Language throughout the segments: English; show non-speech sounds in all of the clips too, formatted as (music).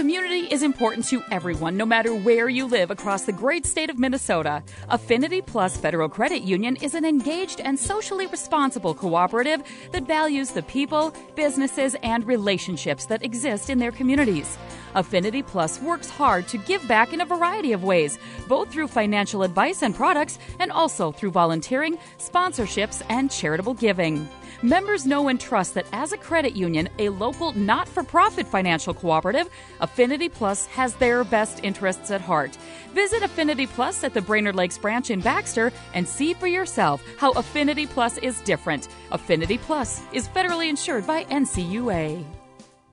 Community is important to everyone, no matter where you live across the great state of Minnesota. Affinity Plus Federal Credit Union is an engaged and socially responsible cooperative that values the people, businesses, and relationships that exist in their communities. Affinity Plus works hard to give back in a variety of ways, both through financial advice and products, and also through volunteering, sponsorships, and charitable giving. Members know and trust that as a credit union, a local not for profit financial cooperative, Affinity Plus has their best interests at heart. Visit Affinity Plus at the Brainerd Lakes branch in Baxter and see for yourself how Affinity Plus is different. Affinity Plus is federally insured by NCUA.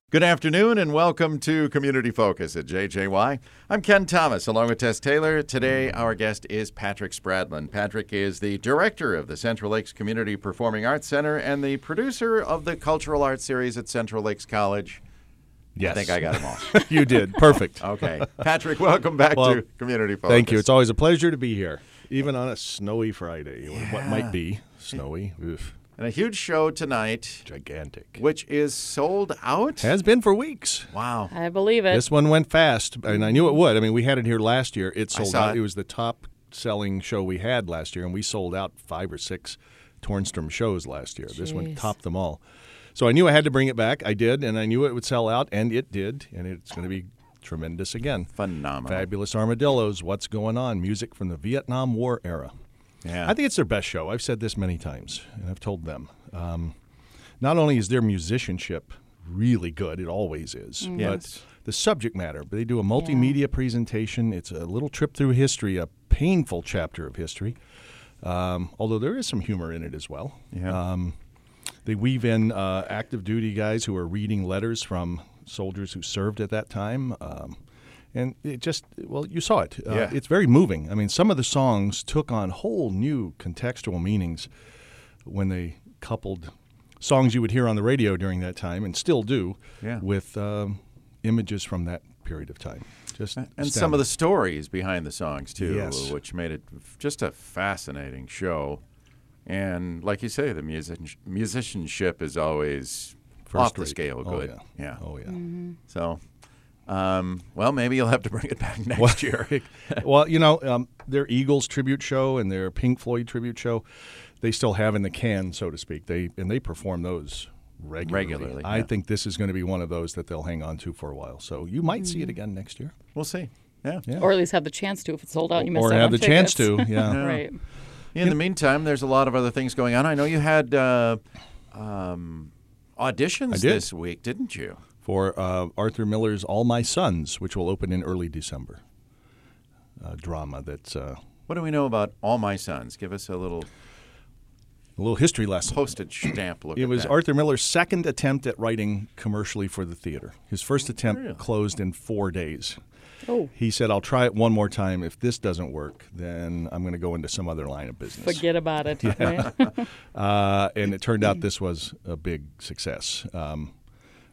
Good afternoon and welcome to Community Focus at JJY. I'm Ken Thomas along with Tess Taylor. Today, our guest is Patrick Spradlin. Patrick is the director of the Central Lakes Community Performing Arts Center and the producer of the Cultural Arts Series at Central Lakes College. Yes. I think I got them all. (laughs) you did. Perfect. okay. Patrick, welcome back Well, to Community Focus. Thank you. It's always a pleasure to be here, even on a snowy Friday. or What might be snowy. Oof. And a huge show tonight, Gigantic. which is sold out. Has been for weeks. Wow. I believe it. This one went fast, and I knew it would. I mean, we had it here last year. It sold out. it. It was the top selling show we had last year, and we sold out five or six Tornstrom shows last year. This one topped them all. So I knew I had to bring it back. I did, and I knew it would sell out, and it did, and it's going to be tremendous again. Phenomenal. Fabulous Armadillos, What's Going On, music from the Vietnam War era. Yeah. I think it's their best show. I've said this many times, and I've told them. Um, not only is their musicianship really good, it always is, Yes. but the subject matter. They do a multimedia presentation. It's a little trip through history, a painful chapter of history, um, although there is some humor in it as well. Yeah. Um, they weave in uh, active duty guys who are reading letters from soldiers who served at that time. Um, and it just, well, you saw it. Uh, Yeah. It's very moving. I mean, some of the songs took on whole new contextual meanings when they coupled songs you would hear on the radio during that time and still do Yeah. with um, images from that period of time. Just and some of the stories behind the songs too, Yes. which made it just a fascinating show. And like you say, the music- musicianship is always off the First-rate. scale Oh, good. yeah. Oh yeah. So, um, well, maybe you'll have to bring it back (laughs) next year. (laughs) well, you know, um, their Eagles tribute show and their Pink Floyd tribute show, they still have in the can, so to speak. They and they perform those regularly. Regularly, I yeah. think this is going to be one of those that they'll hang on to for a while. So you might see it again next year. We'll see. Yeah. Yeah. or at least have the chance to if it's sold out. You missed or out have on the chance to. (laughs) Yeah. right. In the meantime, there's a lot of other things going on. I know you had uh, um, auditions this week, didn't you? For uh, Arthur Miller's All My Sons, which will open in early December. A drama that's uh, What do we know about All My Sons? Give us a little a little history lesson. postage stamp look. It at was that. Arthur Miller's second attempt at writing commercially for the theater. His first attempt Really? closed in four days. Oh, He said, I'll try it one more time. If this doesn't work, then I'm going to go into some other line of business. forget about it. right? (laughs) Uh, and it turned out this was a big success. Um,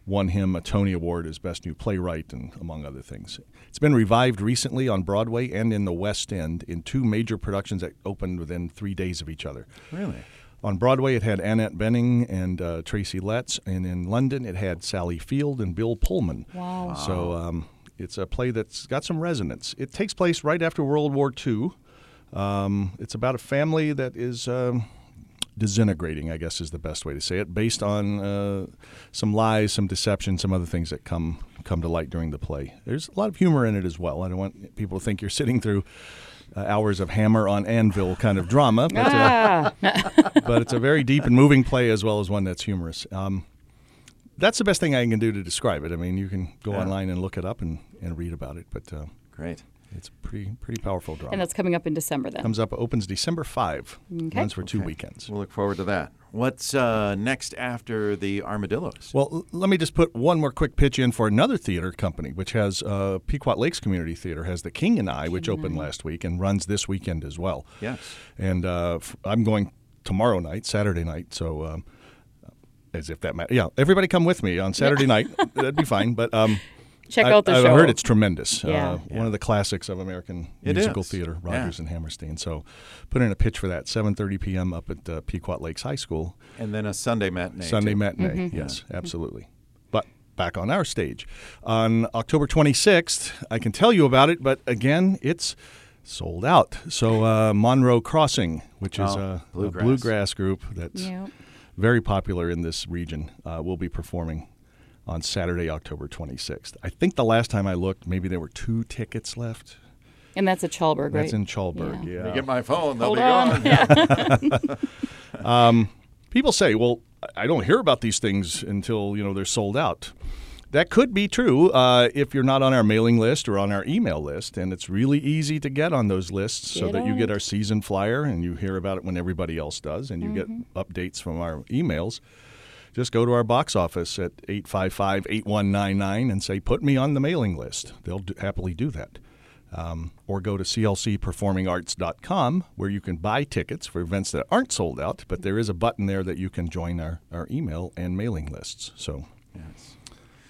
won him a Tony Award as Best New Playwright, and among other things. It's been revived recently on Broadway and in the West End in two major productions that opened within three days of each other. really. On Broadway, it had Annette Bening and uh, Tracy Letts, and in London, it had Sally Field and Bill Pullman. Wow. So um, it's a play that's got some resonance. It takes place right after World War II. Um, it's about a family that is um, disintegrating, I guess is the best way to say it, based on uh, some lies, some deception, some other things that come come to light during the play. There's a lot of humor in it as well. I don't want people to think you're sitting through uh, hours of hammer on anvil kind of drama, but, uh, ah, but it's a very deep and moving play as well as one that's humorous. Um, that's the best thing I can do to describe it. I mean, you can go Yeah. online and look it up and, and read about it, but uh, Great. It's a pretty pretty powerful drama. and that's coming up in December then. Comes up, opens December 5, Okay. runs for two weekends. We'll look forward to that. What's uh, next after the Armadillos? Well, l- let me just put one more quick pitch in for another theater company, which has uh, Pequot Lakes Community Theater has the King and I, which opened last week and runs this weekend as well. yes. And uh, f- I'm going tomorrow night, Saturday night. So, um, as if that matters. Yeah, everybody come with me on Saturday night. That'd be fine. But um, (laughs) Check I, out the show. I've show. heard it's tremendous. Yeah. Uh, One of the classics of American It musical is. theater, Yeah. Rodgers and Hammerstein. So, put in a pitch for that 7:30 p.m. up at uh, Pequot Lakes High School. And then a Sunday matinee. Sunday too. matinee. Mm-hmm. Yes, absolutely. But back on our stage. On October 26th, I can tell you about it, but again, it's sold out. So uh, Monroe Crossing, which is Oh, a, a bluegrass. bluegrass group that's Yep. very popular in this region, uh, will be performing on Saturday, October 26th. I think the last time I looked, maybe there were two tickets left. And that's at Chalberg, right? That's in Chalberg, Yeah. yeah. Get my phone. They'll Hold be on. gone. (laughs) people say, "Well, I don't hear about these things until you know they're sold out." That could be true uh, if you're not on our mailing list or on our email list, and it's really easy to get on those lists so Get that you get our season flyer and you hear about it when everybody else does, and you get updates from our emails. Just go to our box office at 855-8199 and say, "Put me on the mailing list." They'll do, happily do that. Um, or go to clcperformingarts.com where you can buy tickets for events that aren't sold out, but there is a button there that you can join our, our email and mailing lists. So, Yes.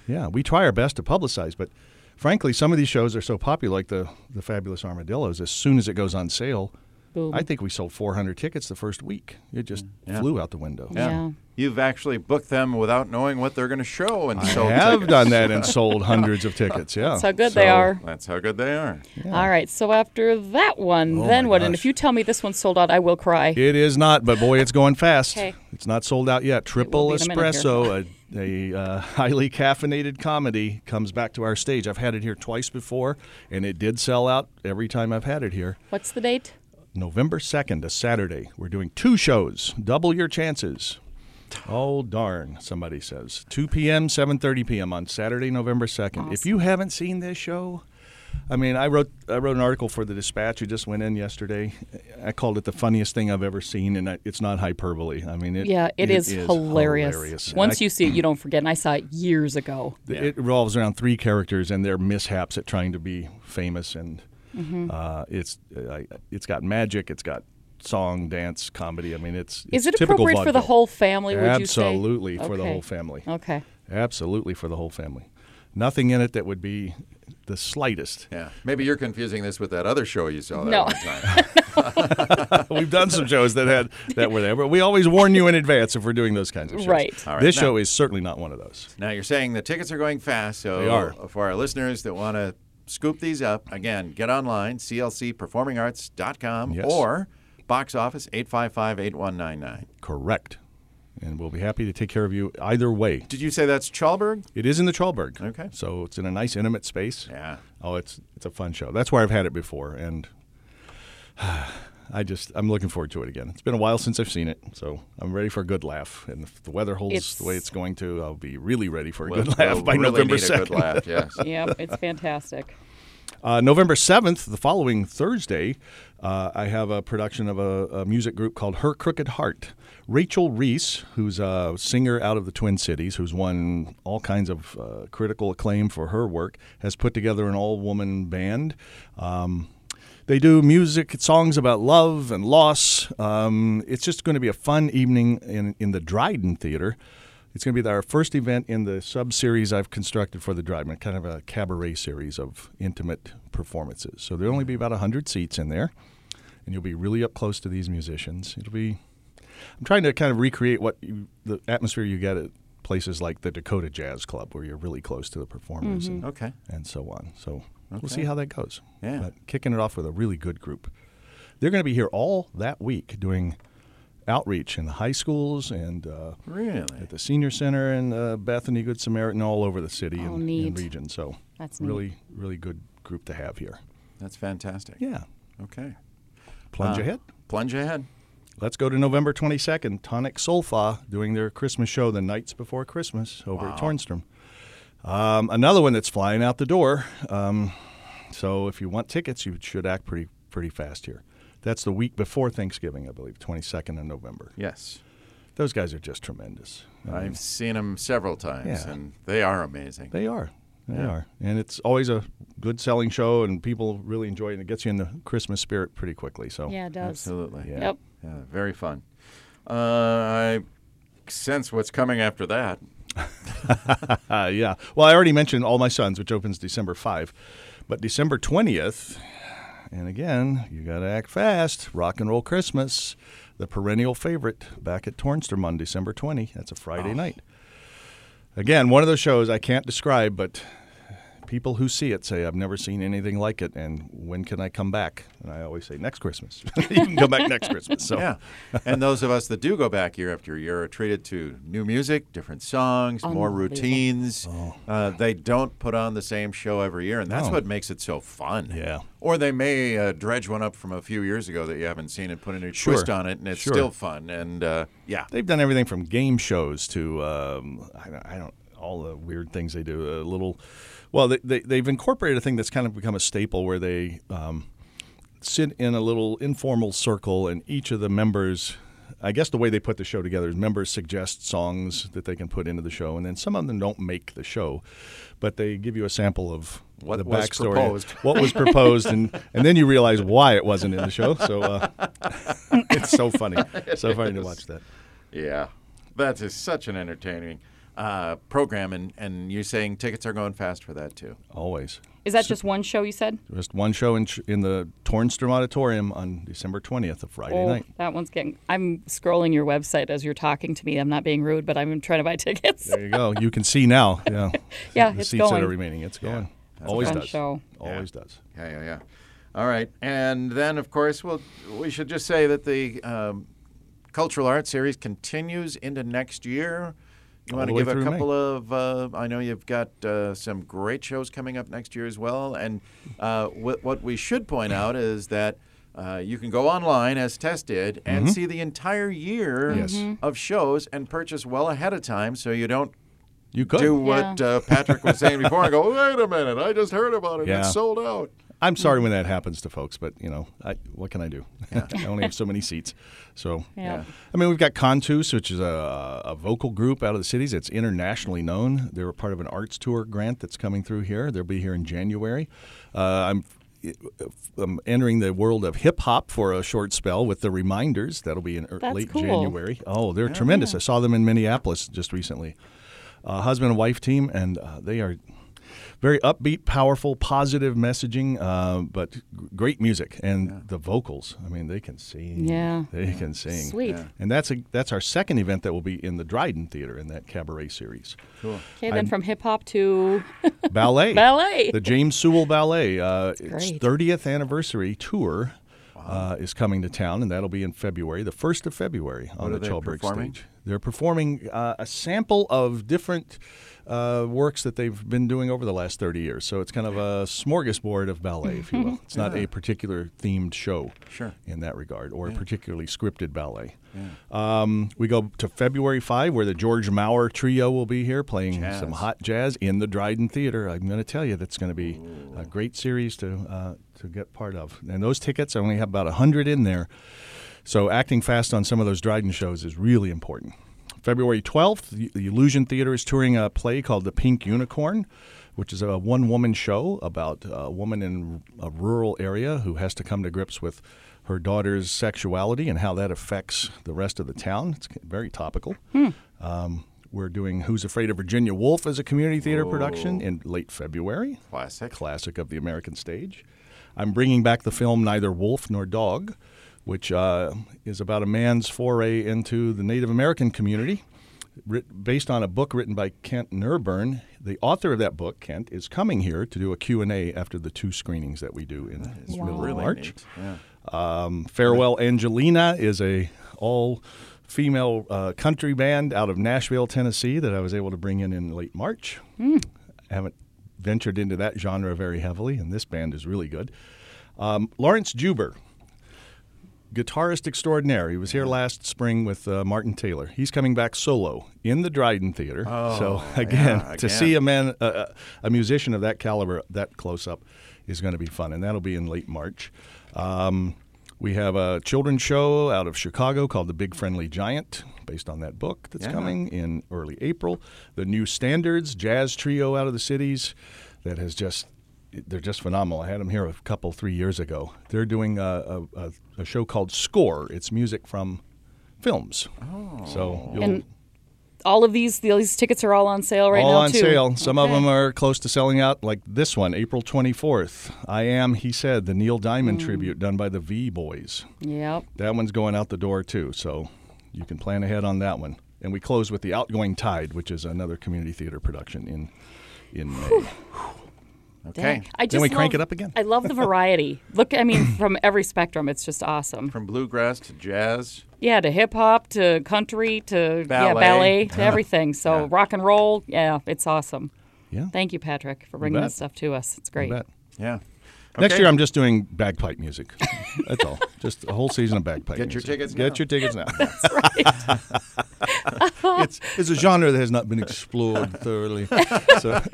yeah, we try our best to publicize, but frankly, some of these shows are so popular, like the, the Fabulous Armadillos, as soon as it goes on sale, Boom. I think we sold 400 tickets the first week. It just Yeah. flew out the window. Yeah. Yeah. You've actually booked them without knowing what they're going to show, and I sold have tickets. done that and (laughs) sold hundreds of tickets. Yeah, That's how good they are. That's how good they are. All right. So after that one, Oh then my what? And if you tell me this one's sold out, I will cry. It is not, but boy, it's going fast. Okay. It's not sold out yet. Triple be a Espresso, a, a uh, (laughs) highly caffeinated comedy, comes back to our stage. I've had it here twice before, and it did sell out every time I've had it here. What's the date? November 2nd, a Saturday. We're doing two shows. Double your chances. Oh darn! Somebody says 2 p.m., 7:30 p.m. on Saturday, November 2nd. If you haven't seen this show, I mean, I wrote I wrote an article for the Dispatch. It just went in yesterday. I called it the funniest thing I've ever seen, and I, it's not hyperbole. I mean, it, Yeah, it is, hilarious. hilarious. Once I- you see it, you don't forget. And I saw it years ago. it revolves around three characters and their mishaps at trying to be famous, and Mm-hmm. uh, it's uh, it's got magic, it's got song, dance, comedy. I mean, it's, Is it typical appropriate for the whole family? Would you say? Absolutely for the whole family. Okay. Absolutely for the whole family. Nothing in it that would be the slightest. Yeah. Maybe you're confusing this with that other show you saw that No. one time. (laughs) (laughs) We've done some shows that had that were there, but we always warn you in advance if we're doing those kinds of shows. Right. All right, This now- show is certainly not one of those. Now you're saying the tickets are going fast, so They are. for our listeners that want to scoop these up, again, get online, clcperformingarts.com Yes. or box office 855-8199. Correct. And we'll be happy to take care of you either way. Did you say that's Chalberg? It is in the Chalberg. Okay. So it's in a nice intimate space. Yeah. Oh, it's it's a fun show. That's where I've had it before, and (sighs) I just I'm looking forward to it again. It's been a while since I've seen it, so I'm ready for a good laugh. And if the weather holds It's- the way it's going to, I'll be really ready for a We'll- good (laughs) laugh we'll by really November a second. good laugh, yes. (laughs) Yep. It's fantastic. Uh, November 7th, the following Thursday, uh, I have a production of a, a music group called Her Crooked Heart. Rachel Reese, who's a singer out of the Twin Cities, who's won all kinds of uh, critical acclaim for her work, has put together an all woman band. Um, they do music, songs about love and loss. Um, it's just going to be a fun evening in, in the Dryden Theater. It's going to be our first event in the sub series I've constructed for the Dryden, kind of a cabaret series of intimate performances. So there'll only be about 100 seats in there, and you'll be really up close to these musicians. It'll be, I'm trying to kind of recreate what you, the atmosphere you get at places like the Dakota Jazz Club, where you're really close to the performers and, Okay. and so on. So we'll see how that goes. Yeah. But kicking it off with a really good group. They're going to be here all that week doing outreach in the high schools and uh, Really? at the senior center and uh, Bethany Good Samaritan all over the city Oh, and, and region. So That's neat. really, really good group to have here. That's fantastic. Yeah. Okay. Plunge Uh, ahead. Plunge ahead. Let's go to November 22nd. Tonic Sol-fa doing their Christmas show the nights before Christmas over at Tornstrom. Um, another one that's flying out the door. Um, so if you want tickets, you should act pretty pretty fast here. That's the week before Thanksgiving, I believe, 22nd of November. Yes. Those guys are just tremendous. I I've seen them several times, Yeah. and they are amazing. They are. They Yeah. are. And it's always a good selling show, and people really enjoy it. And it gets you in the Christmas spirit pretty quickly. So Yeah, it does. Absolutely. Yeah. Yep. Yeah, very fun. Uh, I sense what's coming after that. (laughs) Yeah. Well, I already mentioned All My Sons, which opens December 5. But December 20th, and again, you got to act fast. Rock and Roll Christmas, the perennial favorite, back at Tornstrom on December 20. That's a Friday Oh. night. Again, one of those shows I can't describe, but people who see it say, I've never seen anything like it, and when can I come back? And I always say, next Christmas. (laughs) you can come back next Christmas. So, Yeah. and those of us that do go back year after year are treated to new music, different songs, more Unbelievable. routines. Uh, they don't put on the same show every year, and that's No. what makes it so fun. Yeah. Or they may uh, dredge one up from a few years ago that you haven't seen and put a new Sure. twist on it, and it's Sure. still fun. And uh, yeah. They've done everything from game shows to um, I, don't, I don't all the weird things they do. A little, well, they, they they've incorporated a thing that's kind of become a staple where they um, sit in a little informal circle, and each of the members. I guess the way they put the show together is members suggest songs that they can put into the show, and then some of them don't make the show, but they give you a sample of What the was backstory, proposed. what was proposed, and, and then you realize why it wasn't in the show. So uh, (laughs) it's so funny, so funny to watch that. Yeah, that is such an entertaining uh, program, and, and you're saying tickets are going fast for that too. Always. Is that just one show you said? Just one show in, in the Tornstrom Auditorium on December 20th, a Friday Oh, night. that one's getting. I'm scrolling your website as you're talking to me. I'm not being rude, but I'm trying to buy (laughs) tickets. There you go. You can see now. (laughs) Yeah, Yeah, the it's seats that are remaining. It's going. that's Always does. show. Always does. Yeah, yeah, yeah. All right, and then of course, well, we should just say that the um, cultural arts series continues into next year. You want to give a through May. couple of? Uh, I know you've got uh, some great shows coming up next year as well. And uh, what, what we should point out is that. Uh, you can go online as Tess did and see the entire year Mm-hmm. Yes. Mm-hmm. of shows and purchase well ahead of time so you don't You could. do what Yeah. uh, Patrick was saying before and go, wait a minute, I just heard about it. Yeah. It's sold out. I'm sorry when that happens to folks, but you know, I, what can I do? (laughs) I only have so many seats. So, Yeah. I mean, we've got Cantus, which is a, a vocal group out of the cities. It's internationally known. They're part of an arts tour grant that's coming through here. They'll be here in January. Uh, I'm. I'm entering the world of hip hop for a short spell with the Reminders. That'll be in er- That's late cool. January. Oh, they're tremendous. I saw them in Minneapolis just recently. Uh, husband and wife team, and uh, they are very upbeat, powerful, positive messaging, uh, but great music and the vocals. I mean, they can sing. Yeah. they can sing. Sweet. And that's a that's our second event that will be in the Dryden Theater in that cabaret series. Cool. Okay, then from hip hop to (laughs) Ballet. ballet. The James Sewell Ballet. Uh, its 30th anniversary tour. Uh, is coming to town, and that'll be in February, the first of February, on What are the they Chalberg stage. They're performing uh, a sample of different uh, works that they've been doing over the last 30 years. So it's kind of a smorgasbord of ballet, if you will. (laughs) It's not a particular themed show Sure. in that regard, or a particularly scripted ballet. Um, we go to February 5, where the George Maurer Trio will be here playing Jazz. some hot jazz in the Dryden Theater. I'm going to tell you that's going to be a great series to uh, to get part of. And those tickets, I only have about 100 in there. So acting fast on some of those Dryden shows is really important. February 12th, the, Illusion Theater is touring a play called The Pink Unicorn, which is a one woman show about a woman in a rural area who has to come to grips with her daughter's sexuality and how that affects the rest of the town. It's very topical. Um, we're doing Who's Afraid of Virginia Woolf as a community theater production in late February Classic. classic of the American stage. I'm bringing back the film Neither Wolf Nor Dog, which uh, is about a man's foray into the Native American community, writ- based on a book written by Kent Nerburn. The author of that book, Kent, is coming here to do a Q&A after the two screenings that we do in the middle of Really March. Yeah. Um, Farewell Angelina is a all female uh, country band out of Nashville, Tennessee that I was able to bring in in late March. I haven't ventured into that genre very heavily, and this band is really good. Um, Laurence Juber, guitarist extraordinaire. He was here last spring with uh, Martin Taylor. He's coming back solo in the Dryden Theater. Oh, so again, yeah, to again. see a man, uh, uh, a musician of that caliber, that close up, is going to be fun, and that'll be in late March. Um, we have a children's show out of Chicago called The Big Friendly Giant, based on that book that's Yeah. coming in early April. The New Standards Jazz Trio out of the cities that has just they're just phenomenal. I had them here a couple three years ago. They're doing a, a, a, a show called Score. It's music from films. Oh, so you'll, And all of these these tickets are all on sale right all now All on too. sale. Some of them are close to selling out, like this one, April 24th. I am, he said, the Neil Diamond Mm. tribute done by the V Boys. Yep. That one's going out the door too, so you can plan ahead on that one. and we close with the Outgoing Tide, which is another community theater production in in May. Okay. Dang. I just Then we crank love- it up again. I love the variety. Look, I mean, (laughs) from every spectrum, it's just awesome. From bluegrass to jazz. Yeah, to hip hop, to country, to yeah, Ballet. ballet, to (laughs) everything. So Yeah. rock and roll, yeah, it's awesome. Yeah. Thank you, Patrick, for bringing bet. this stuff to us. It's great. bet. Yeah. Next year, I'm just doing bagpipe music. (laughs) That's all. Just a whole season of bagpipe. Get your tickets Get now. your tickets now. It's, it's a genre that has not been explored thoroughly. So, (laughs)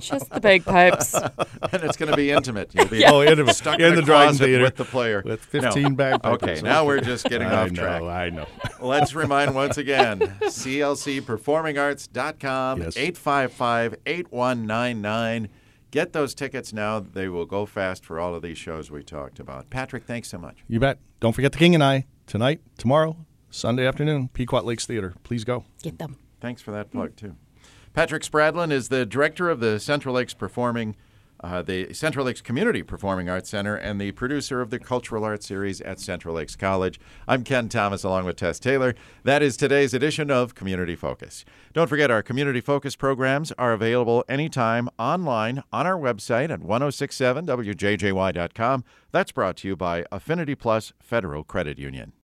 Just the bagpipes. (laughs) and it's going to be intimate. You'll be oh, in, stuck in in, the a Dryden closet Theater with the player. with No. 15 bagpipers. Okay, now we're just getting (laughs) I off know, track. I know. Let's remind once again clcperformingarts.com, Yes. 855 8199. Get those tickets now. They will go fast for all of these shows we talked about. Patrick, thanks so much. You bet. Don't forget the King and I tonight, tomorrow, Sunday afternoon, Pequot Lakes Theater. Please go. Get them. Thanks for that plug, too. Patrick Spradlin is the director of the Central Lakes Performing, uh, the Central Lakes Community Performing Arts Center, and the producer of the Cultural Arts Series at Central Lakes College. I'm Ken Thomas, along with Tess Taylor. That is today's edition of Community Focus. Don't forget, our Community Focus programs are available anytime online on our website at 1067wjjy.com. That's brought to you by Affinity Plus Federal Credit Union.